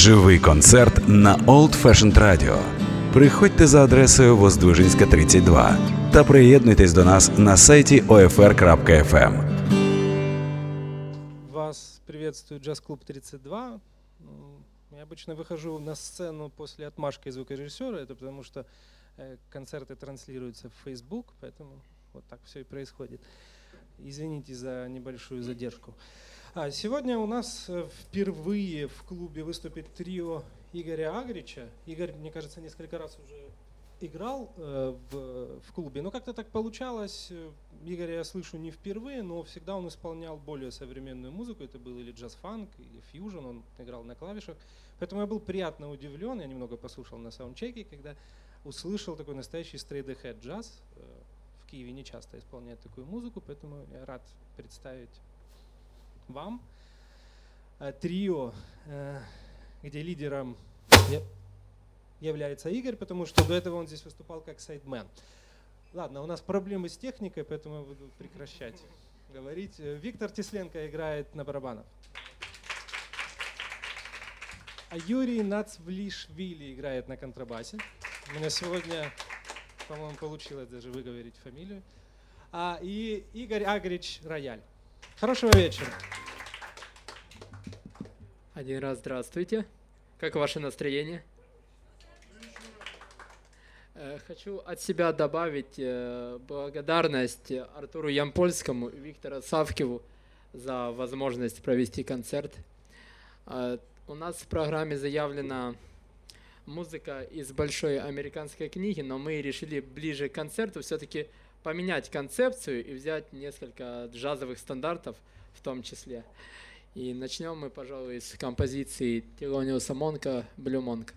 Живий концерт на Old Fashioned Radio. Приходьте за адресою Воздвижинська, 32 та приєднуйтесь до нас на сайті OFR.FM. Вас приветствует джаз-клуб 32. Я обычно выхожу на сцену после отмашки звукорежиссера, это потому что э, концерты транслируются в Facebook, поэтому вот так все и происходит. Извините за небольшую задержку. А сегодня у нас э, впервые в клубе выступит трио Игоря Агрича. Игорь, мне кажется, несколько раз уже играл э, в, в клубе, но как-то так получалось. Э, Игоря я слышу не впервые, но всегда он исполнял более современную музыку. Это был или джаз-фанк, или фьюжн, он играл на клавишах. Поэтому я был приятно удивлен, я немного послушал на саундчеке, когда услышал такой настоящий straight ahead джаз. В Киеве не часто исполняют такую музыку, поэтому я рад представить вам э, трио, э, где лидером является Игорь, потому что до этого он здесь выступал как сайдмен. Ладно, у нас проблемы с техникой, поэтому я буду прекращать говорить. Э, Виктор Тесленко играет на барабанах. А Юрий Нацвлишвили играет на контрабасе. У меня сегодня, по-моему, получилось даже выговорить фамилию. А, и Игорь Агрич рояль. Хорошего вечера. Один раз здравствуйте. Как ваше настроение? Э, хочу от себя добавить э, благодарность Артуру Ямпольскому и Виктору Савкиву за возможность провести концерт. Э, у нас в программе заявлена музыка из большой американской книги, но мы решили ближе к концерту все-таки поменять концепцию и взять несколько джазовых стандартов в том числе. И начнем мы, пожалуй, с композиции Тилониуса Монка «Блю Монк».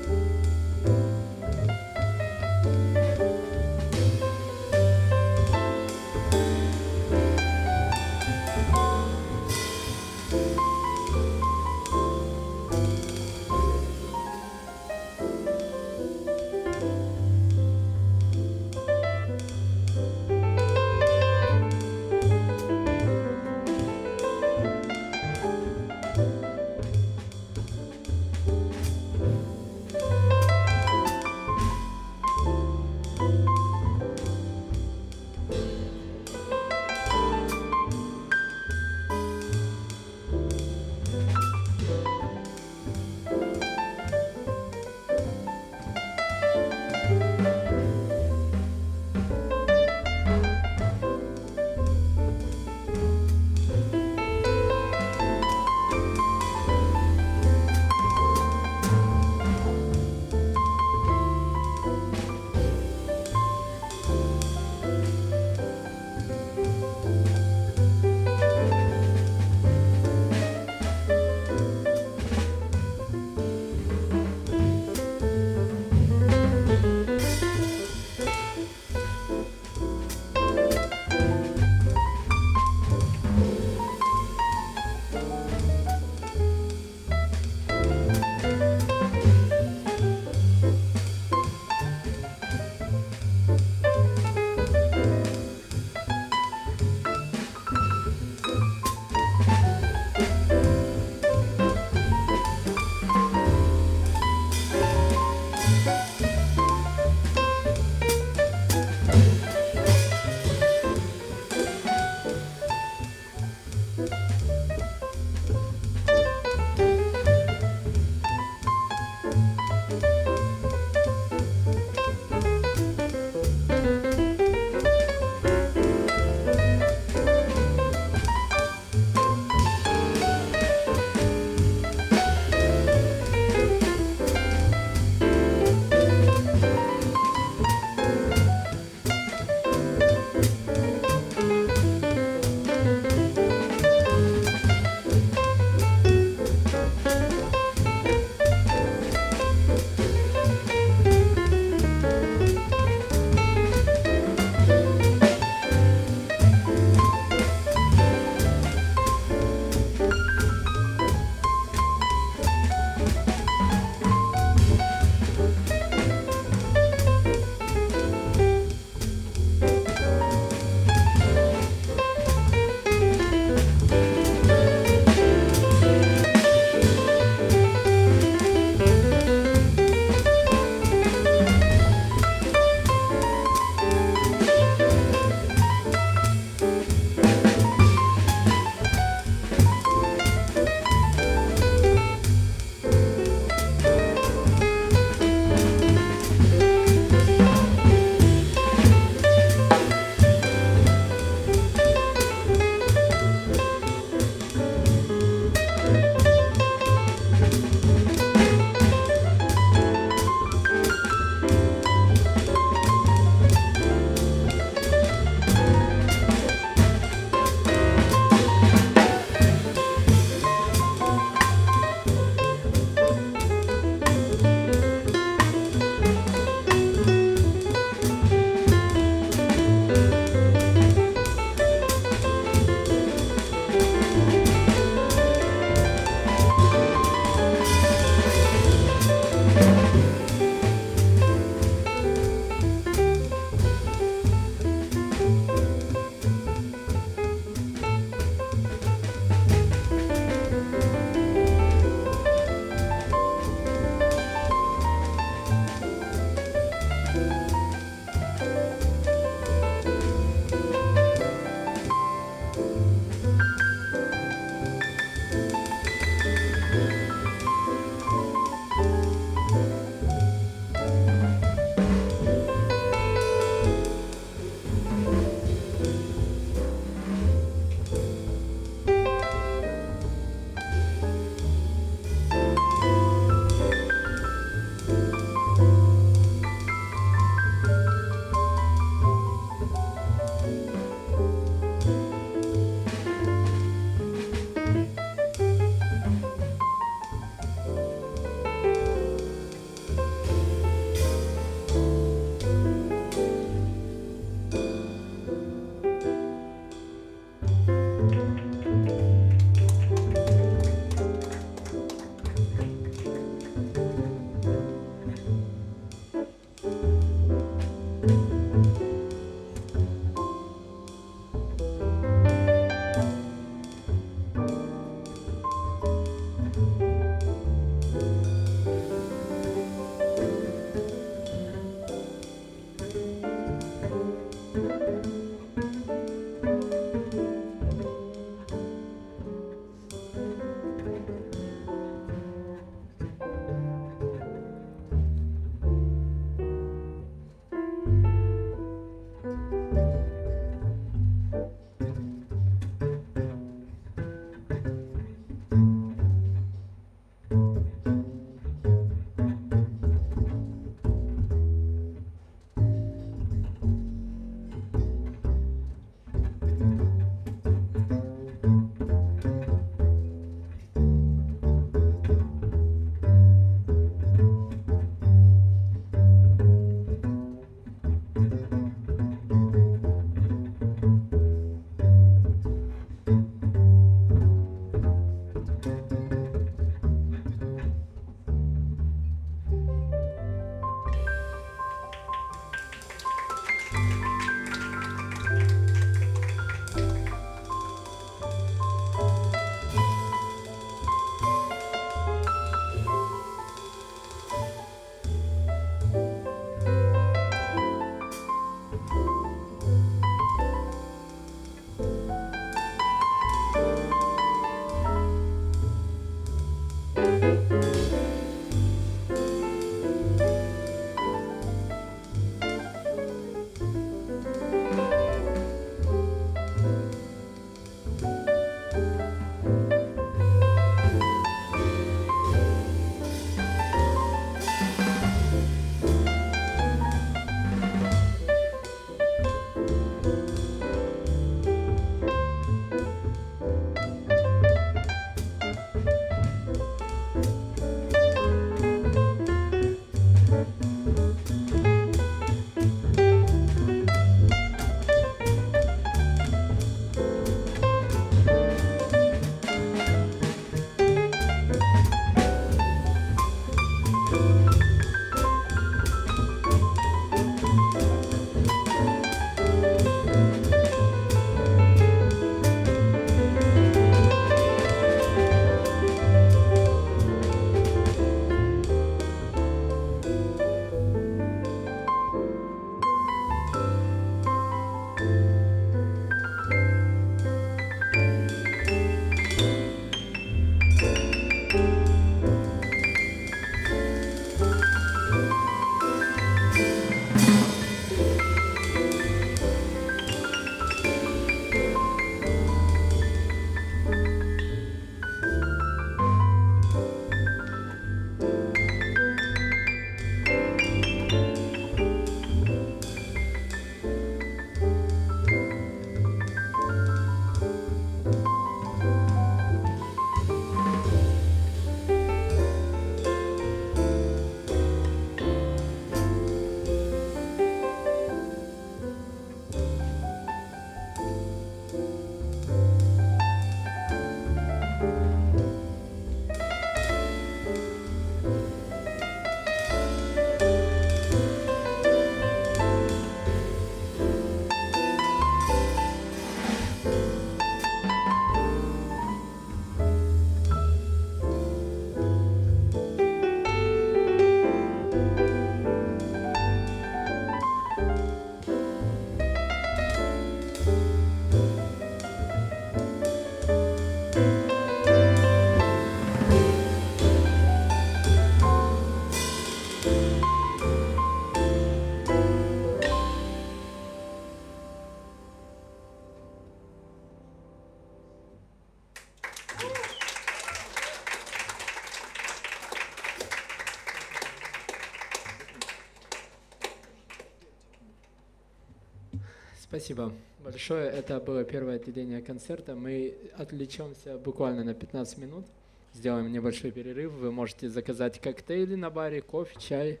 Спасибо большое. Это было первое отделение концерта. Мы отвлечемся буквально на 15 минут. Сделаем небольшой перерыв. Вы можете заказать коктейли на баре, кофе, чай.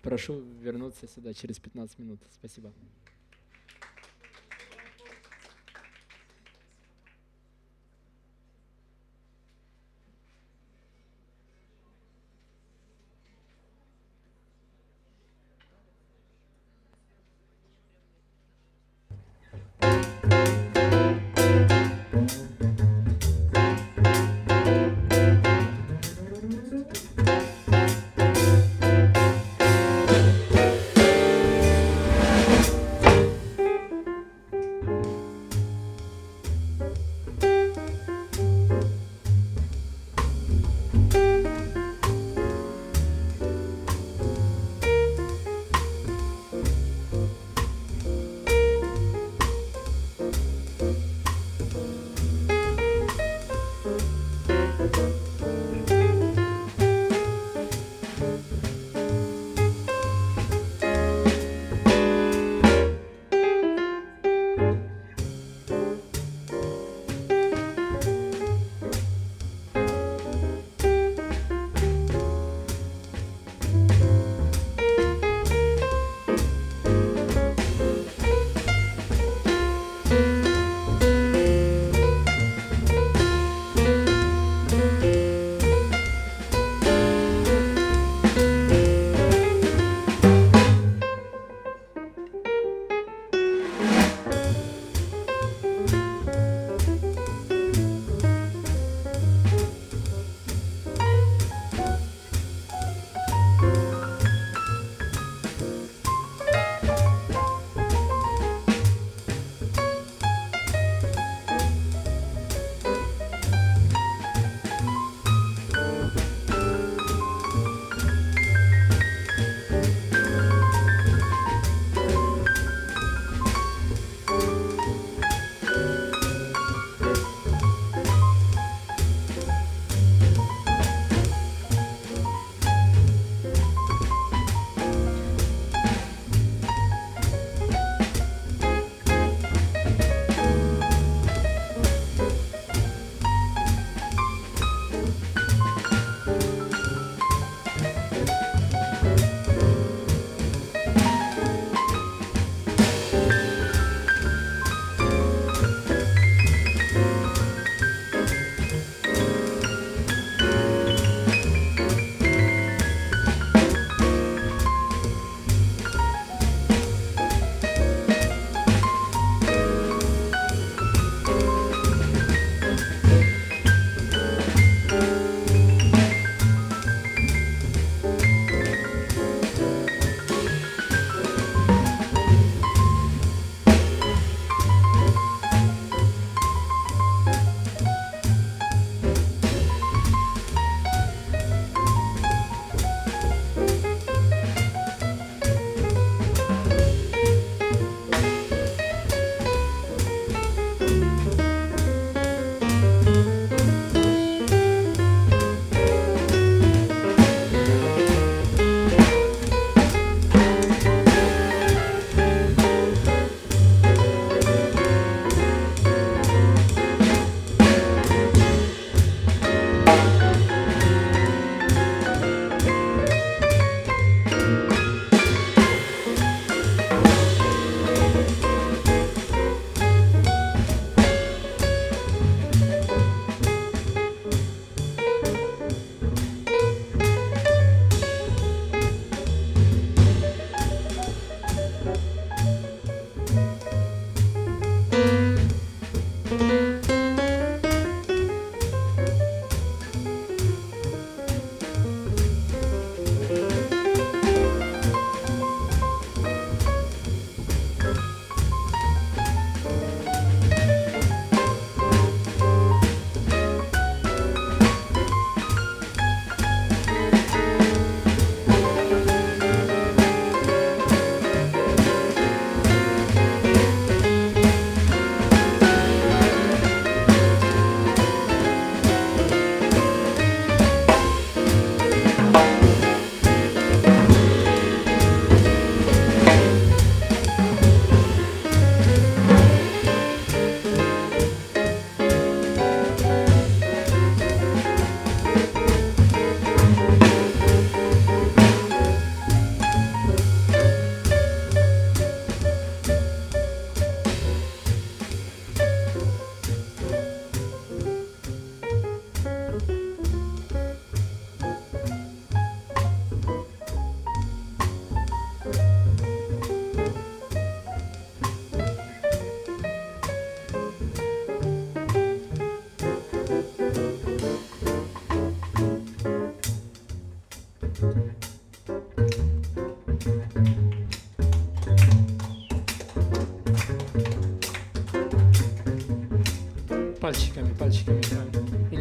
Прошу вернуться сюда через 15 минут. Спасибо.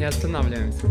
Останавливаемся.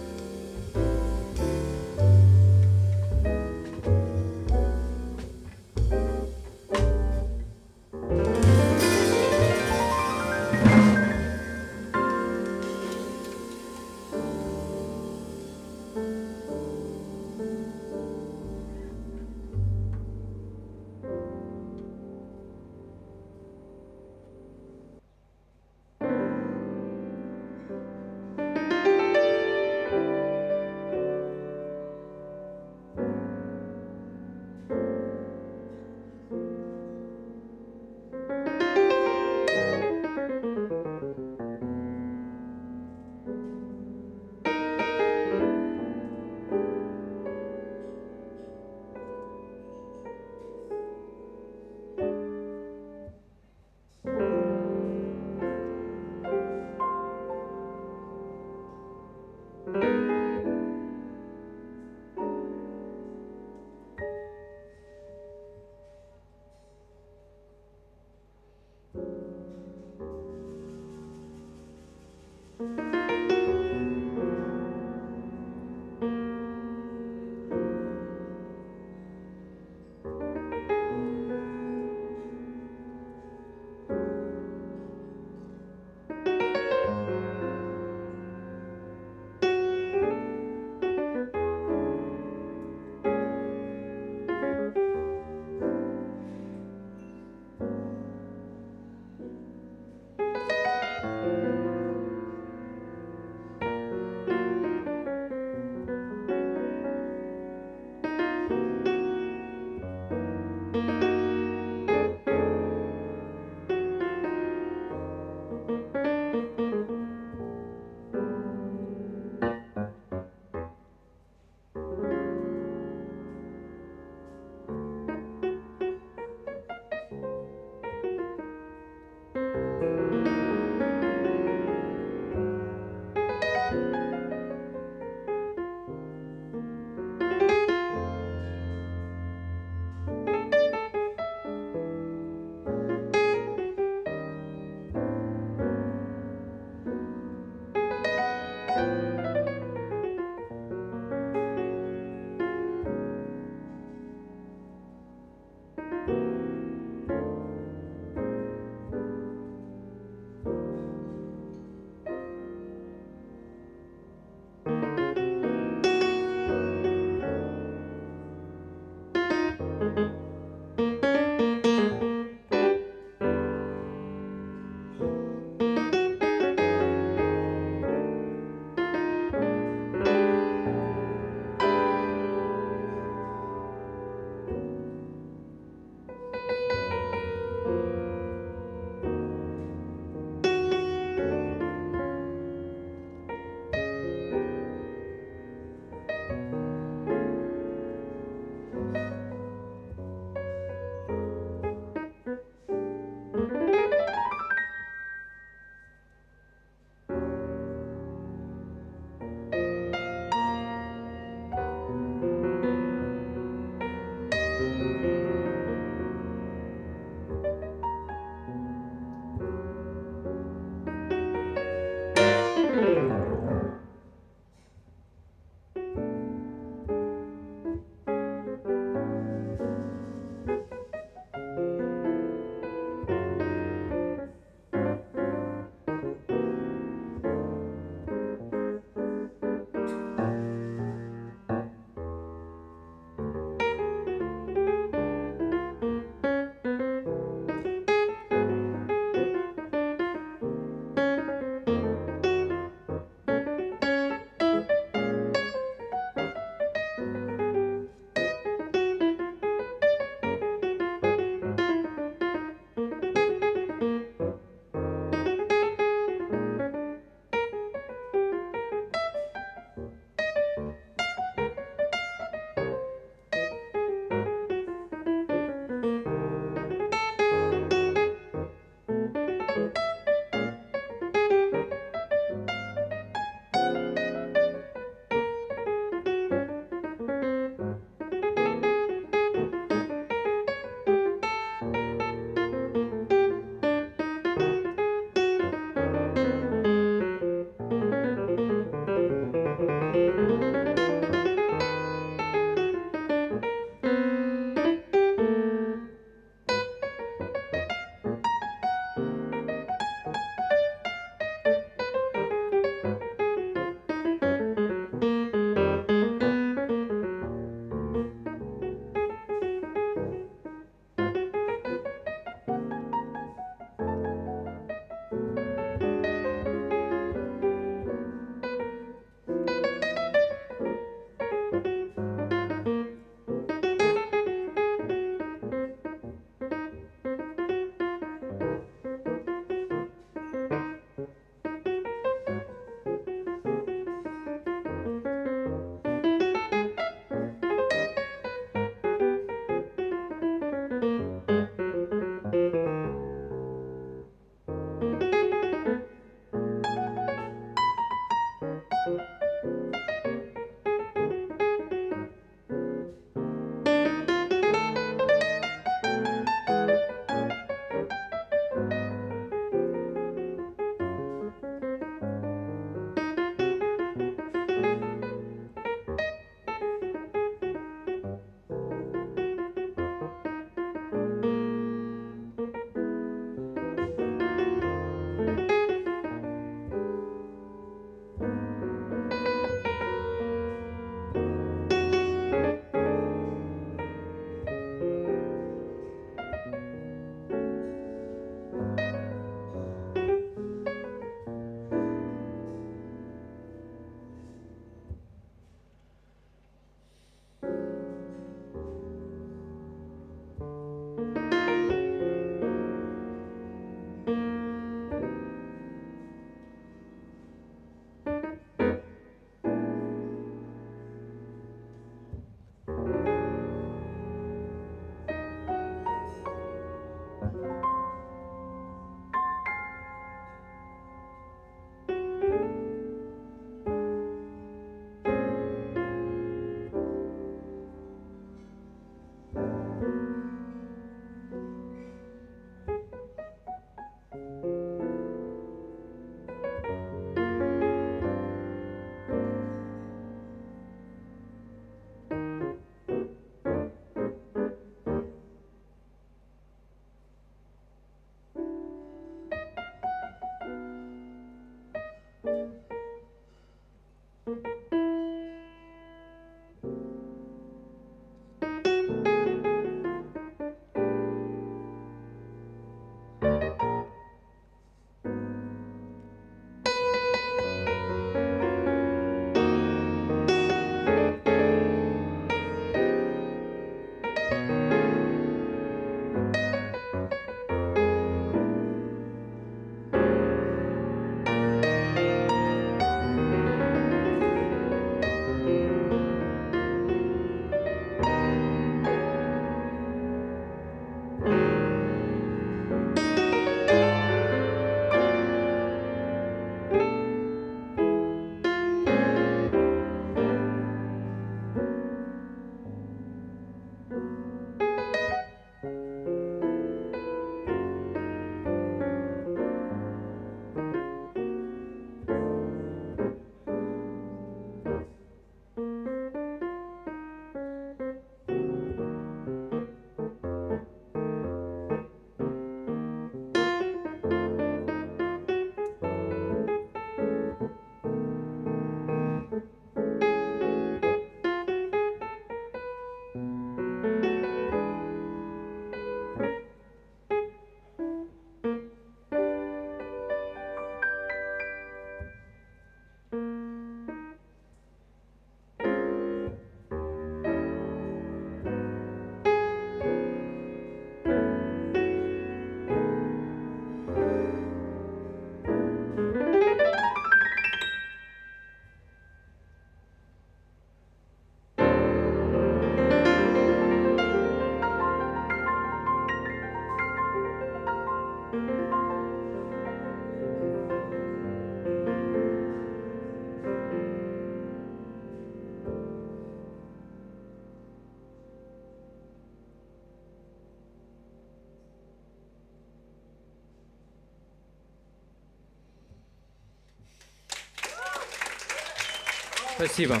Спасибо.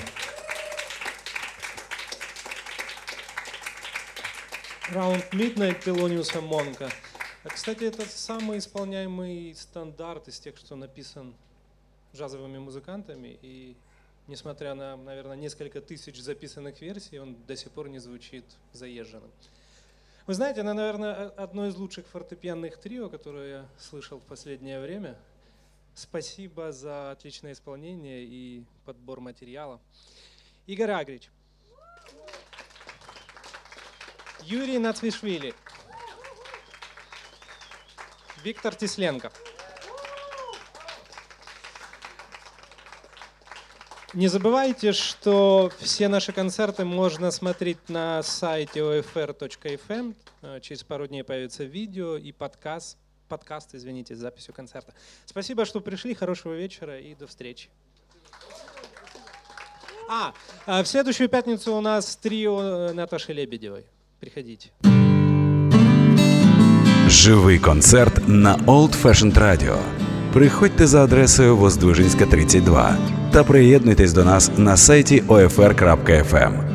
Раунд Midnight Телониуса Монка. А, кстати, это самый исполняемый стандарт из тех, что написан джазовыми музыкантами. И несмотря на, наверное, несколько тысяч записанных версий, он до сих пор не звучит заезженным. Вы знаете, это, наверное, одно из лучших фортепианных трио, которое я слышал в последнее время – Спасибо за отличное исполнение и подбор материала. Игорь Агрич. Юрий Нацвишвили. Виктор Тисленко. Не забывайте, что все наши концерты можно смотреть на сайте ofr.fm. Э, через пару дней появится видео и подкаст подкаст, извините, с записью концерта. Спасибо, что пришли, хорошего вечера и до встречи. А, а в следующую пятницу у нас трио э, Наташи Лебедевой. Приходите. Живий концерт на Old Fashioned Radio. Приходьте за адресою Воздвижинська, 32 та приєднуйтесь до нас на сайті OFR.FM.